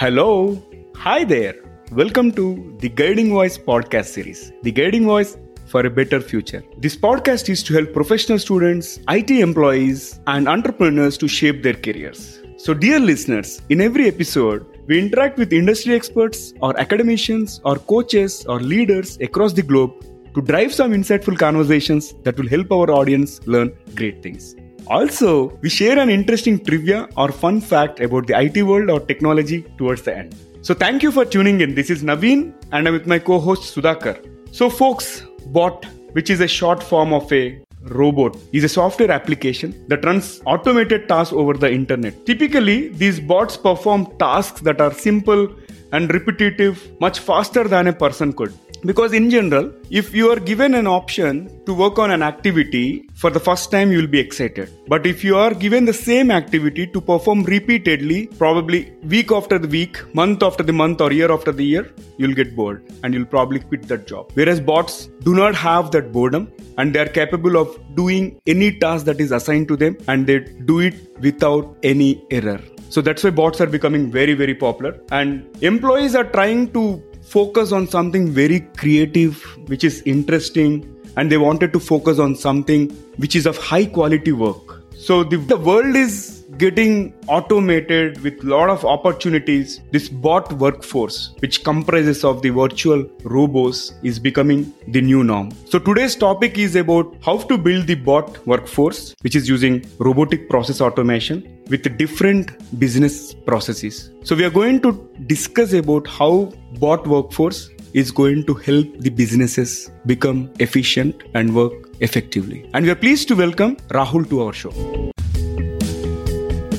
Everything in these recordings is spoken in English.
Hello. Hi there. Welcome to the Guiding Voice podcast series. The Guiding Voice for a better future. This podcast is to help professional students, IT employees, and entrepreneurs to shape their careers. So, dear listeners, in every episode, we interact with industry experts, or academicians, or coaches, or leaders across the globe to drive some insightful conversations that will help our audience learn great things. Also, we share an interesting trivia or fun fact about the IT world or technology towards the end. So, thank you for tuning in. This is Naveen, and I'm with my co host Sudhakar. So, folks, Bot, which is a short form of a robot, is a software application that runs automated tasks over the internet. Typically, these bots perform tasks that are simple and repetitive much faster than a person could because in general if you are given an option to work on an activity for the first time you will be excited. But if you are given the same activity to perform repeatedly probably week after the week month after the month or year after the year you'll get bored and you'll probably quit that job. Whereas bots do not have that boredom and they are capable of doing any task that is assigned to them and they do it without any error. So that's why bots are becoming very very popular. And employees are trying to focus on something very creative, which is interesting, and they wanted to focus on something which is of high quality work. So the, the world is getting automated with a lot of opportunities. This bot workforce, which comprises of the virtual robots, is becoming the new norm. So today's topic is about how to build the bot workforce, which is using robotic process automation with different business processes. So we are going to discuss about how bot workforce is going to help the businesses become efficient and work effectively. And we are pleased to welcome Rahul to our show.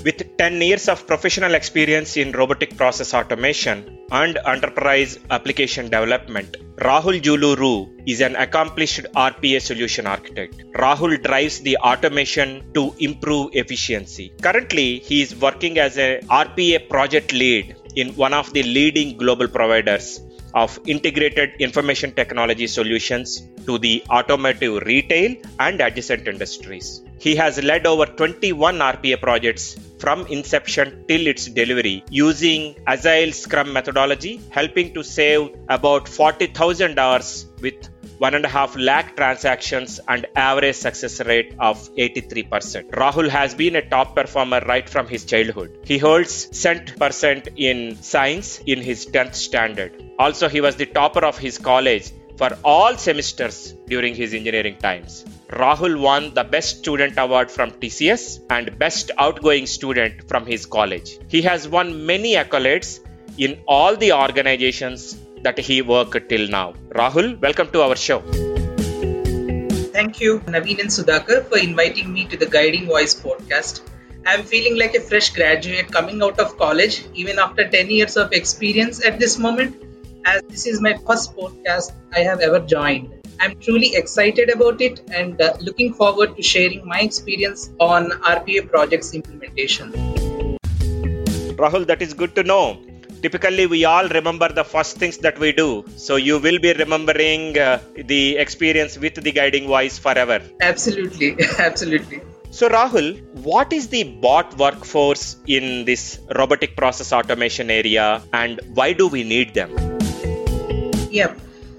With 10 years of professional experience in robotic process automation and enterprise application development, Rahul Juluru is an accomplished RPA solution architect. Rahul drives the automation to improve efficiency. Currently, he is working as a RPA project lead in one of the leading global providers of integrated information technology solutions to the automotive retail and adjacent industries. He has led over 21 RPA projects from inception till its delivery using Agile Scrum methodology, helping to save about 40,000 hours with one and a half lakh transactions and average success rate of 83%. Rahul has been a top performer right from his childhood. He holds cent percent in science in his 10th standard. Also, he was the topper of his college for all semesters during his engineering times. Rahul won the Best Student Award from TCS and Best Outgoing Student from his college. He has won many accolades in all the organizations that he worked till now. Rahul, welcome to our show. Thank you, Naveen and Sudhakar, for inviting me to the Guiding Voice podcast. I'm feeling like a fresh graduate coming out of college, even after 10 years of experience at this moment, as this is my first podcast I have ever joined. I'm truly excited about it and uh, looking forward to sharing my experience on RPA projects implementation. Rahul, that is good to know. Typically we all remember the first things that we do. So you will be remembering uh, the experience with the guiding voice forever. Absolutely. Absolutely. So rahul what is the bot workforce in this robotic process automation area and why do we need them? Yeah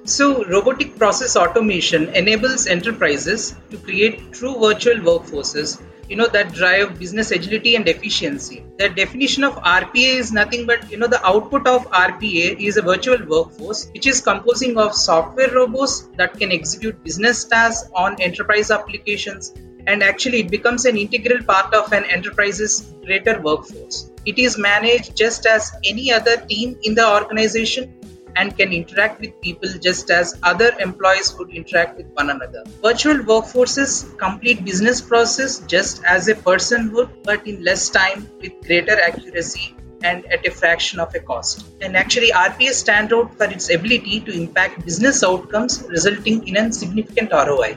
so robotic process automation enables enterprises to create true virtual workforces you know that drive business agility and efficiency. The definition of rpa is nothing but you know the output of rpa is a virtual workforce which is composing of software robots that can execute business tasks on enterprise applications. And actually it becomes an integral part of an enterprise's greater workforce. It is managed just as any other team in the organization and can interact with people just as other employees would interact with one another. Virtual workforces complete business process just as a person would, but in less time with greater accuracy and at a fraction of a cost. And actually, RPA stands out for its ability to impact business outcomes, resulting in a significant ROI.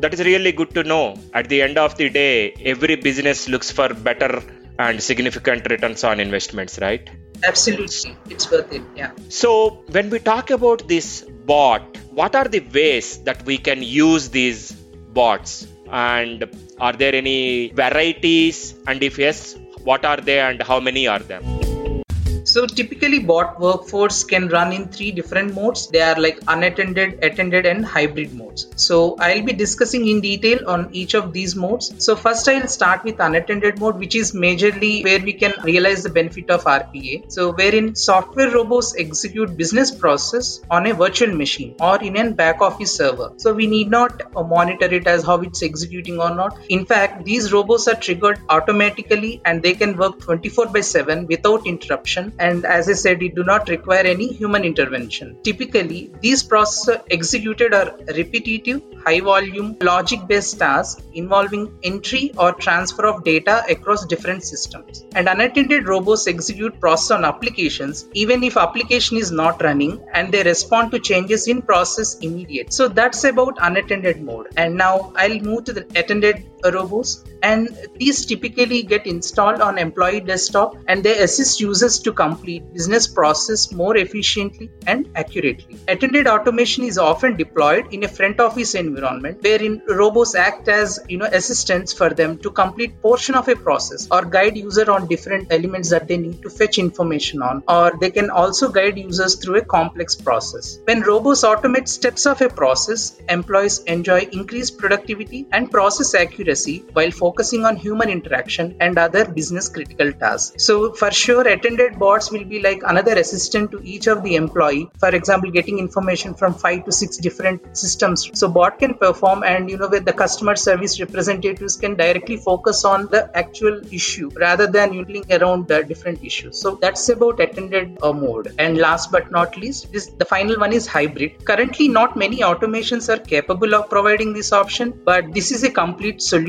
That is really good to know. At the end of the day, every business looks for better and significant returns on investments, right? Absolutely. It's worth it. Yeah. So when we talk about this bot what are the ways that we can use these bots? And are there any varieties? And if yes what are they and how many are them So typically bot workforce can run in three different modes. They are like unattended, attended and hybrid modes. So I'll be discussing in detail on each of these modes. So first I'll start with unattended mode which is majorly where we can realize the benefit of RPA. So wherein software robots execute business process on a virtual machine or in a back office server. So we need not monitor it as how it's executing or not. In fact, these robots are triggered automatically and they can work 24 by 7 without interruption. And as I said, it do not require any human intervention. Typically, these processes executed are repetitive, high volume, logic based tasks involving entry or transfer of data across different systems. And unattended robots execute process on applications even if application is not running and they respond to changes in process immediate. So that's about unattended mode. And now I'll move to the attended robots and these typically get installed on employee desktop and they assist users to complete business process more efficiently and accurately. Attended automation is often deployed in a front office environment wherein robots act as you know assistants for them to complete portion of a process or guide user on different elements that they need to fetch information on or they can also guide users through a complex process. When robots automate steps of a process employees enjoy increased productivity and process accuracy while focusing on human interaction and other business critical tasks. So for sure, attended bots will be like another assistant to each of the employee. For example, getting information from five to six different systems. So bot can perform and you know where the customer service representatives can directly focus on the actual issue rather than yielding around the different issues. So that's about attended uh, mode. And last but not least, this the final one is hybrid. Currently, not many automations are capable of providing this option, but this is a complete solution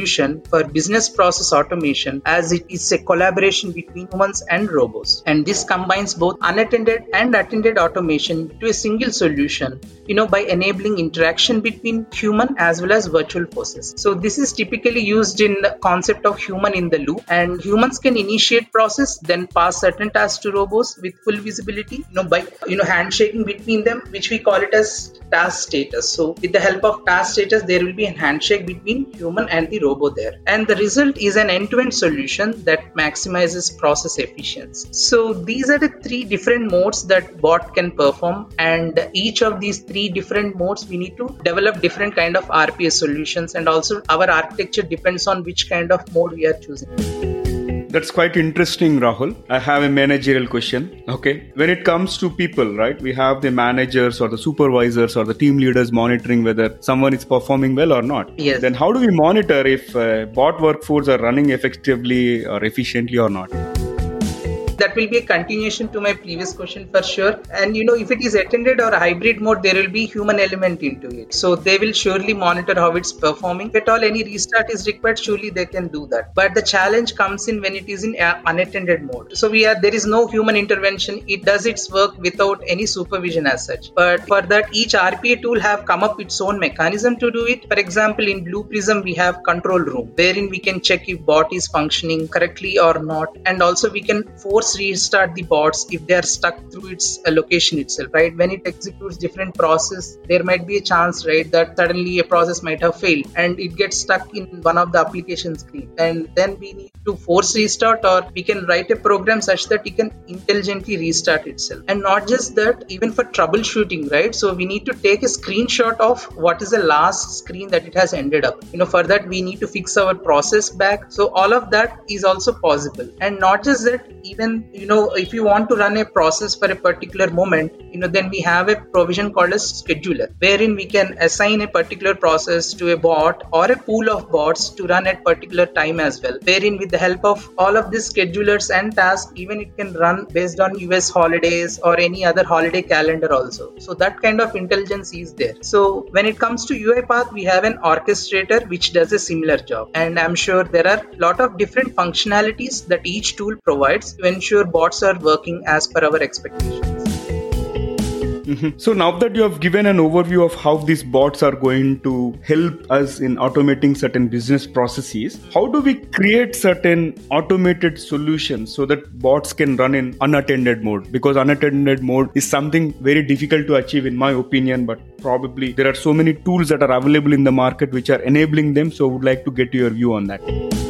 for business process automation as it is a collaboration between humans and robots. And this combines both unattended and attended automation to a single solution, you know, by enabling interaction between human as well as virtual forces. So this is typically used in the concept of human in the loop and humans can initiate process, then pass certain tasks to robots with full visibility, you know, by you know handshaking between them, which we call it as task status. So with the help of task status, there will be a handshake between human and the robot there. And the result is an end-to-end solution that maximizes process efficiency. So these are the three different modes that bot can perform and each of these three different modes we need to develop different kind of RPA solutions and also our architecture depends on which kind of mode we are choosing. That's quite interesting, Rahul. I have a managerial question. Okay. When it comes to people, right, we have the managers or the supervisors or the team leaders monitoring whether someone is performing well or not. Yes. Then how do we monitor if uh, bot workforce are running effectively or efficiently or not? That will be a continuation to my previous question for sure. And you know if it is attended or hybrid mode there will be human element into it. So they will surely monitor how it's performing. If at all any restart is required surely they can do that. But the challenge comes in when it is in uh, unattended mode. So we are there is no human intervention. It does its work without any supervision as such. But for that each rpa tool have come up its own mechanism to do it. For example in blue prism we have control room wherein we can check if bot is functioning correctly or not. And also we can force force restart the bots if they are stuck through its uh, location itself right? When it executes different process there might be a chance right that suddenly a process might have failed and it gets stuck in one of the application screen. And then we need to force restart or we can write a program such that it can intelligently restart itself. And not just that even for troubleshooting right? So we need to take a screenshot of what is the last screen that it has ended up. You know for that we need to fix our process back. So all of that is also possible. And not just that even you know if you want to run a process for a particular moment you know then we have a provision called a scheduler wherein we can assign a particular process to a bot or a pool of bots to run at particular time as well wherein with the help of all of these schedulers and tasks even it can run based on us holidays or any other holiday calendar also. So that kind of intelligence is there. So when it comes to uipath we have an orchestrator which does a similar job. And i'm sure there are a lot of different functionalities that each tool provides. To ensure bots are working as per our expectations. Mm-hmm. So now that you have given an overview of how these bots are going to help us in automating certain business processes, how do we create certain automated solutions so that bots can run in unattended mode? Because unattended mode is something very difficult to achieve in my opinion, but probably there are so many tools that are available in the market which are enabling them. So I would like to get your view on that.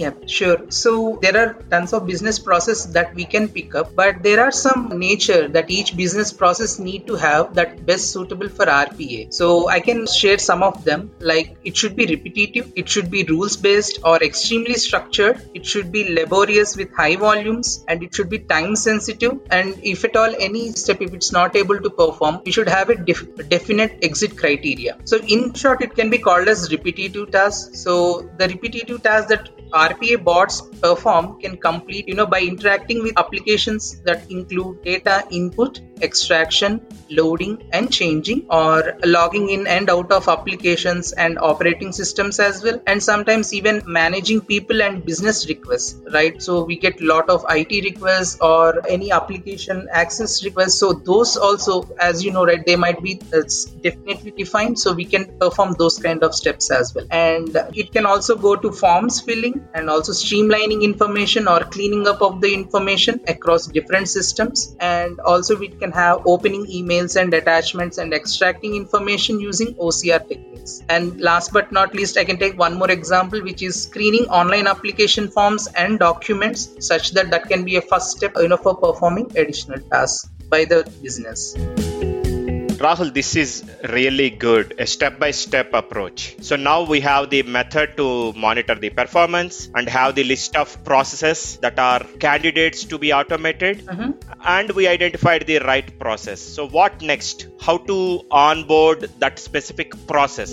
Yeah, sure. So there are tons of business process that we can pick up, but there are some nature that each business process need to have that best suitable for RPA. So I can share some of them. Like it should be repetitive, it should be rules based or extremely structured, it should be laborious with high volumes, and it should be time sensitive. And if at all any step, if it's not able to perform, we should have a def- definite exit criteria. So in short, it can be called as repetitive tasks. So the repetitive tasks that RPA bots perform can complete, you know, by interacting with applications that include data input, extraction, loading and changing or logging in and out of applications and operating systems as well and sometimes even managing people and business requests right? So we get lot of IT requests or any application access requests. So those also as you know right they might be uh, it's definitely defined so we can perform those kind of steps as well. And it can also go to forms filling and also streamlining information or cleaning up of the information across different systems and also we can have opening emails and attachments and extracting information using OCR techniques and last but not least I can take one more example which is screening online application forms and documents such that that can be a first step you know for performing additional tasks by the business. Rahul, this is really good, a step by step approach. So now we have the method to monitor the performance and have the list of processes that are candidates to be automated. Mm-hmm. And we identified the right process. So, what next? How to onboard that specific process?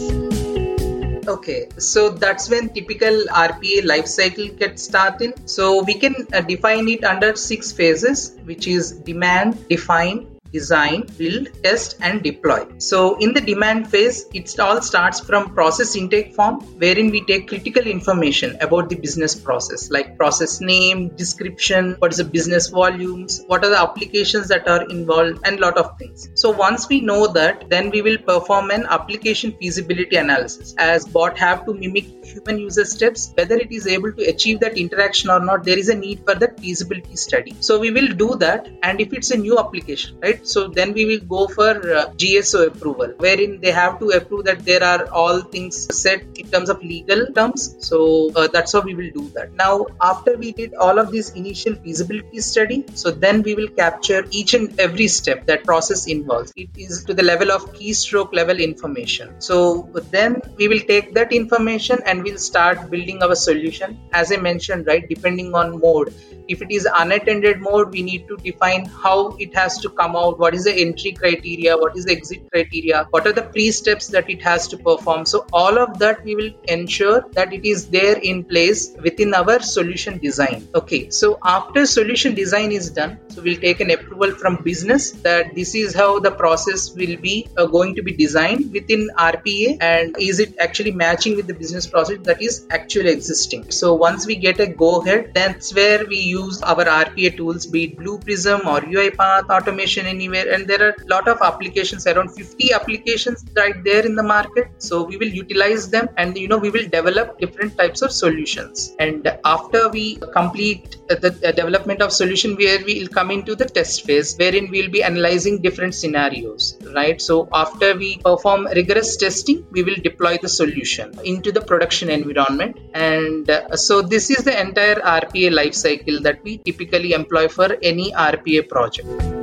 Okay, so that's when typical RPA lifecycle gets started. So we can uh, define it under six phases, which is demand, define, design, build, test, and deploy. So, in the demand phase, it all starts from process intake form, wherein we take critical information about the business process, like process name, description, what is the business volumes, what are the applications that are involved, and lot of things. So, once we know that, then we will perform an application feasibility analysis, as bot have to mimic human user steps, whether it is able to achieve that interaction or not. There is a need for that feasibility study. So, we will do that, and if it's a new application, right? So then we will go for uh, GSO approval, wherein they have to approve that there are all things set in terms of legal terms. So uh, that's how we will do that. Now, after we did all of this initial feasibility study, so then we will capture each and every step that process involves. It is to the level of keystroke level information. So then we will take that information and we'll start building our solution. As I mentioned, right, depending on mode. If it is unattended mode, we need to define how it has to come out what is the entry criteria what is the exit criteria what are the pre-steps that it has to perform. So all of that we will ensure that it is there in place within our solution design. Okay so after solution design is done so we'll take an approval from business that this is how the process will be uh, going to be designed within rpa and is it actually matching with the business process that is actually existing. So once we get a go ahead that's where we use our rpa tools be it blue prism or uipath automation in anywhere and there are a lot of applications around 50 applications right there in the market. So we will utilize them and you know we will develop different types of solutions. And after we complete the development of solution where we will come into the test phase wherein we'll be analyzing different scenarios right? So after we perform rigorous testing we will deploy the solution into the production environment. And uh, so this is the entire rpa life cycle that we typically employ for any rpa project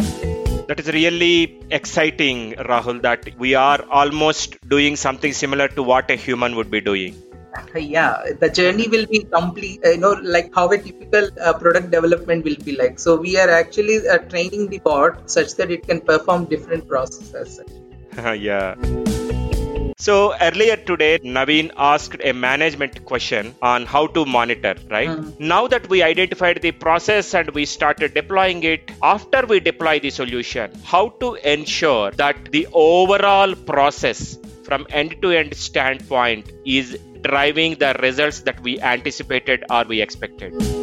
that is really exciting, Rahul, that we are almost doing something similar to what a human would be doing. Yeah the journey will be complete you know like how a typical uh, product development will be like. So we are actually uh, training the bot such that it can perform different processes. Yeah so earlier today, Naveen asked a management question on how to monitor, right? Mm. Now that we identified the process and we started deploying it, after we deploy the solution, how to ensure that the overall process from end to end standpoint is driving the results that we anticipated or we expected?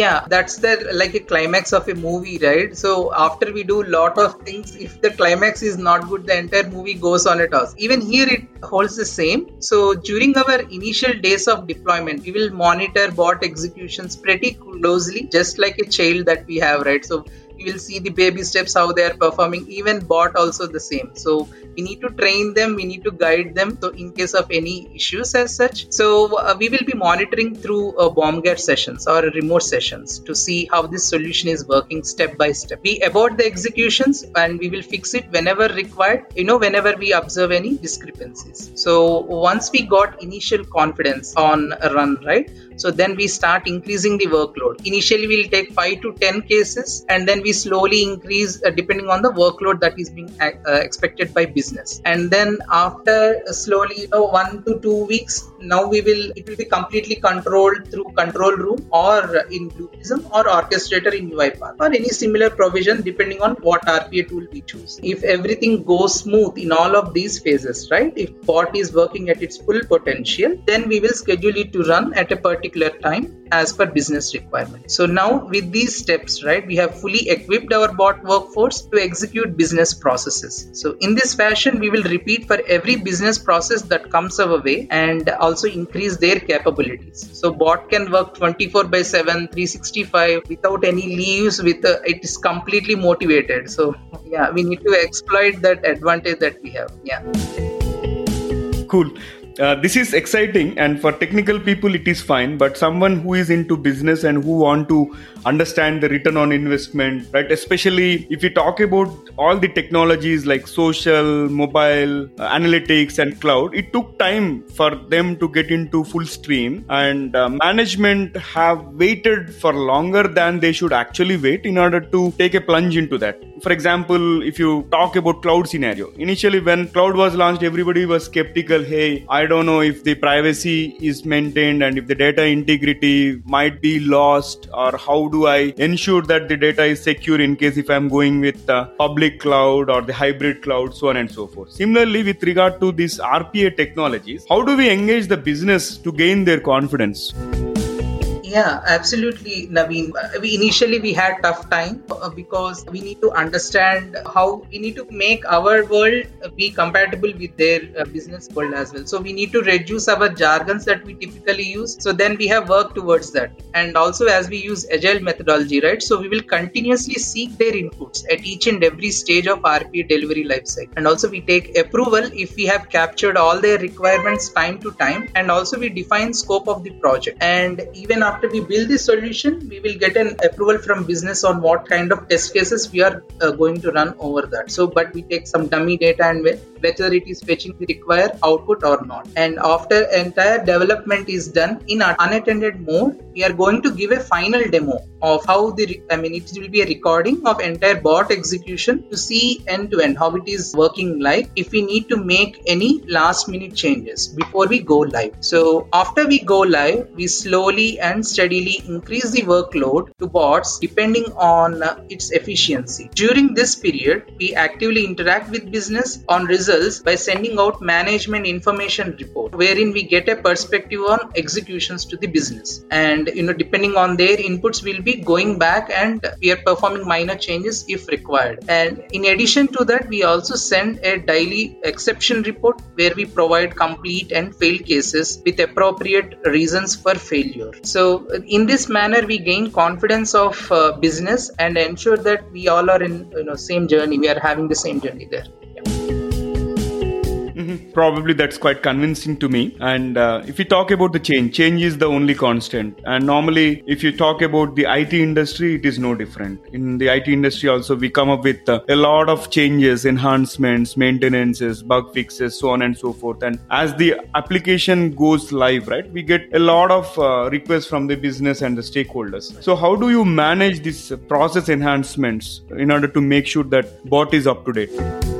Yeah that's the like a climax of a movie right? So after we do lot of things if the climax is not good the entire movie goes on a toss. Even here it holds the same. So during our initial days of deployment we will monitor bot executions pretty closely just like a child that we have right? So we will see the baby steps how they are performing even bot also the same. So we need to train them we need to guide them so in case of any issues as such. So uh, we will be monitoring through uh, Bomgar sessions or remote sessions to see how this solution is working step by step. We abort the executions and we will fix it whenever required you know whenever we observe any discrepancies. So once we got initial confidence on a run right so then we start increasing the workload. Initially we'll take 5 to 10 cases and then we slowly increase uh, depending on the workload that is being uh, expected by business. And then after uh, slowly you know 1 to 2 weeks now we will it will be completely controlled through control room or in Blueprism or orchestrator in UiPath or any similar provision depending on what RPA tool we choose. If everything goes smooth in all of these phases, right? If bot is working at its full potential, then we will schedule it to run at a particular time as per business requirement. So now with these steps, right, we have fully equipped our bot workforce to execute business processes. So in this fashion, we will repeat for every business process that comes our way and also increase their capabilities. So bot can work 24 by 7, 365 without any leaves. With uh, it is completely motivated. So yeah, we need to exploit that advantage that we have. Yeah. Cool uh, this is exciting and for technical people it is fine but someone who is into business and who want to understand the return on investment right? Especially if you talk about all the technologies like social mobile uh, analytics and cloud it took time for them to get into full stream and uh, management have waited for longer than they should actually wait in order to take a plunge into that. For example if you talk about cloud scenario initially when cloud was launched everybody was skeptical hey i I don't know if the privacy is maintained and if the data integrity might be lost, or how do I ensure that the data is secure in case if I'm going with the public cloud or the hybrid cloud, so on and so forth. Similarly, with regard to these RPA technologies, how do we engage the business to gain their confidence? Yeah, absolutely, Naveen. We initially we had tough time uh, because we need to understand how we need to make our world be compatible with their uh, business world as well. So we need to reduce our jargons that we typically use. So then we have worked towards that, and also as we use agile methodology, right? So we will continuously seek their inputs at each and every stage of RPA delivery lifecycle, and also we take approval if we have captured all their requirements time to time, and also we define scope of the project, and even after after we build the solution, we will get an approval from business on what kind of test cases we are uh, going to run over that. So, but we take some dummy data and whether it is fetching the required output or not. And after entire development is done in an unattended mode, we are going to give a final demo of how the, I mean, it will be a recording of entire bot execution to see end to end how it is working like if we need to make any last minute changes before we go live. So after we go live, we slowly and steadily increase the workload to bots depending on uh, its efficiency. During this period, we actively interact with business on results by sending out management information report wherein we get a perspective on executions to the business. And you know, depending on their inputs, we'll be going back and we are performing minor changes if required. And in addition to that, we also send a daily exception report where we provide complete and failed cases with appropriate reasons for failure. So in this manner we gain confidence of uh, business and ensure that we all are in you know same journey we are having the same journey there. Probably that's quite convincing to me. And uh, if we talk about the change, change is the only constant. And normally, if you talk about the IT industry, it is no different. In the IT industry, also, we come up with uh, a lot of changes, enhancements, maintenances, bug fixes, so on and so forth. And as the application goes live, right, we get a lot of uh, requests from the business and the stakeholders. So, how do you manage these process enhancements in order to make sure that bot is up to date?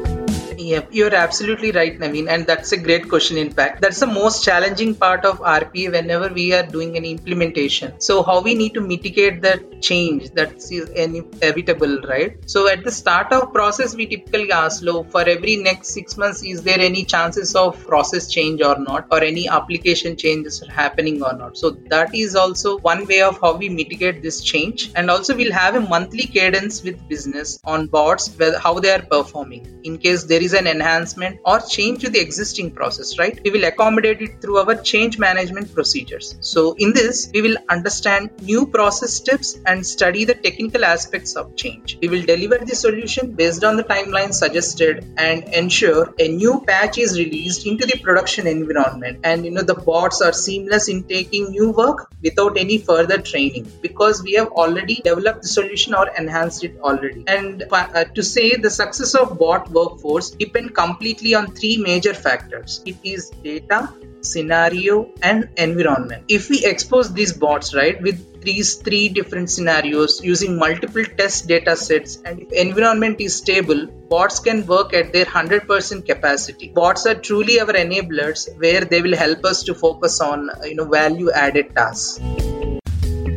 You're absolutely right, Naveen, and that's a great question. In fact, that's the most challenging part of RPA whenever we are doing an implementation. So, how we need to mitigate that change that's inevitable, right? So, at the start of process, we typically ask, "Low for every next six months, is there any chances of process change or not, or any application changes happening or not?" So, that is also one way of how we mitigate this change, and also we'll have a monthly cadence with business on bots, how they are performing. In case there is an enhancement or change to the existing process, right? We will accommodate it through our change management procedures. So, in this, we will understand new process steps and study the technical aspects of change. We will deliver the solution based on the timeline suggested and ensure a new patch is released into the production environment. And you know, the bots are seamless in taking new work without any further training because we have already developed the solution or enhanced it already. And uh, to say the success of bot workforce depend completely on three major factors. It is data, scenario, and environment. If we expose these bots right with these three different scenarios using multiple test data sets and if environment is stable bots can work at their 100% capacity bots are truly our enablers where they will help us to focus on you know value added tasks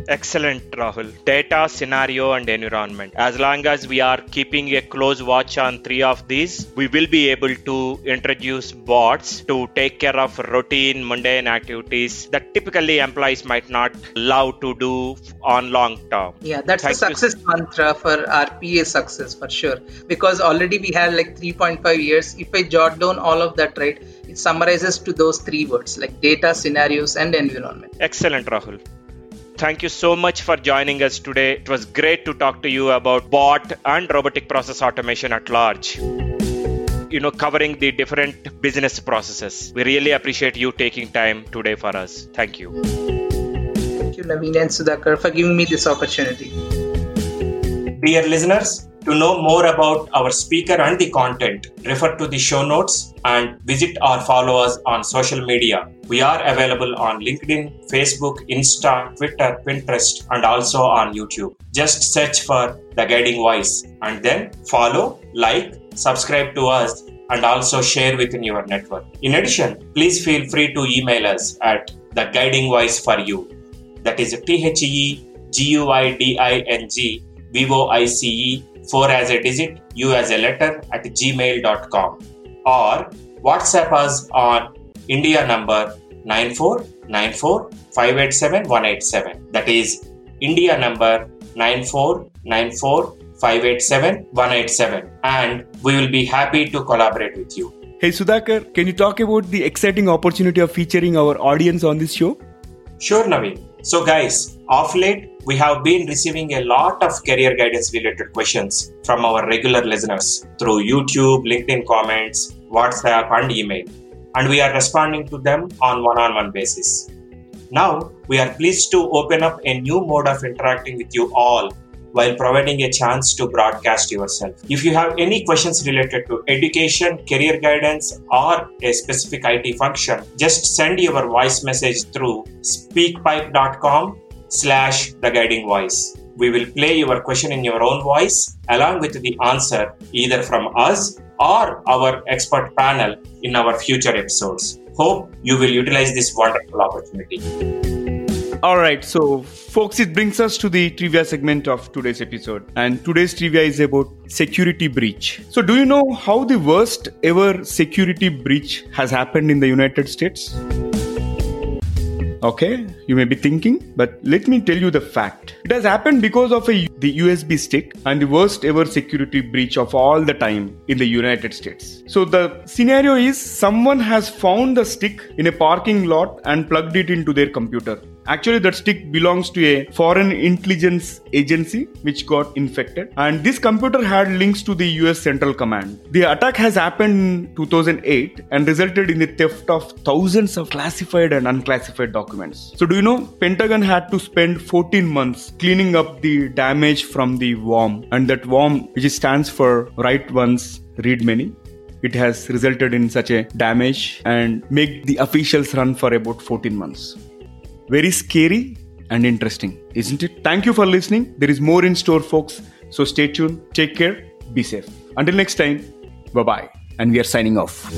Excellent, Rahul. Data, scenario, and environment. As long as we are keeping a close watch on three of these, we will be able to introduce bots to take care of routine, mundane activities that typically employees might not love to do on long term. Yeah, that's Thank the success you. mantra for RPA success for sure. Because already we have like 3.5 years. If I jot down all of that, right, it summarizes to those three words like data, scenarios, and environment. Excellent, Rahul. Thank you so much for joining us today. It was great to talk to you about bot and robotic process automation at large. You know, covering the different business processes. We really appreciate you taking time today for us. Thank you. Thank you, Naveen and Sudhakar, for giving me this opportunity. Dear listeners, to know more about our speaker and the content, refer to the show notes and visit or follow us on social media. We are available on LinkedIn, Facebook, Insta, Twitter, Pinterest, and also on YouTube. Just search for The Guiding Voice and then follow, like, subscribe to us, and also share within your network. In addition, please feel free to email us at The Guiding Voice for You. That is T H E G U I D I N G V O I C E 4 as a digit, U as a letter at gmail.com or WhatsApp us on India number 9494587 That is India number 9494587 and we will be happy to collaborate with you. Hey Sudhakar, can you talk about the exciting opportunity of featuring our audience on this show? Sure, Naveen. So, guys, off late, we have been receiving a lot of career guidance related questions from our regular listeners through YouTube, LinkedIn comments, WhatsApp, and email, and we are responding to them on one on one basis. Now, we are pleased to open up a new mode of interacting with you all while providing a chance to broadcast yourself. If you have any questions related to education, career guidance, or a specific IT function, just send your voice message through speakpipe.com slash the guiding voice. We will play your question in your own voice along with the answer either from us or our expert panel in our future episodes. Hope you will utilize this wonderful opportunity. All right, so folks, it brings us to the trivia segment of today's episode. And today's trivia is about security breach. So, do you know how the worst ever security breach has happened in the United States? Okay, you may be thinking, but let me tell you the fact. It has happened because of a, the USB stick and the worst ever security breach of all the time in the United States. So the scenario is someone has found the stick in a parking lot and plugged it into their computer. Actually, that stick belongs to a foreign intelligence agency which got infected, and this computer had links to the US Central Command. The attack has happened in 2008 and resulted in the theft of thousands of classified and unclassified documents. So, do you know Pentagon had to spend 14 months cleaning up the damage from the worm, and that worm, which stands for write once, read many, it has resulted in such a damage and make the officials run for about 14 months. Very scary and interesting, isn't it? Thank you for listening. There is more in store, folks. So stay tuned, take care, be safe. Until next time, bye bye. And we are signing off.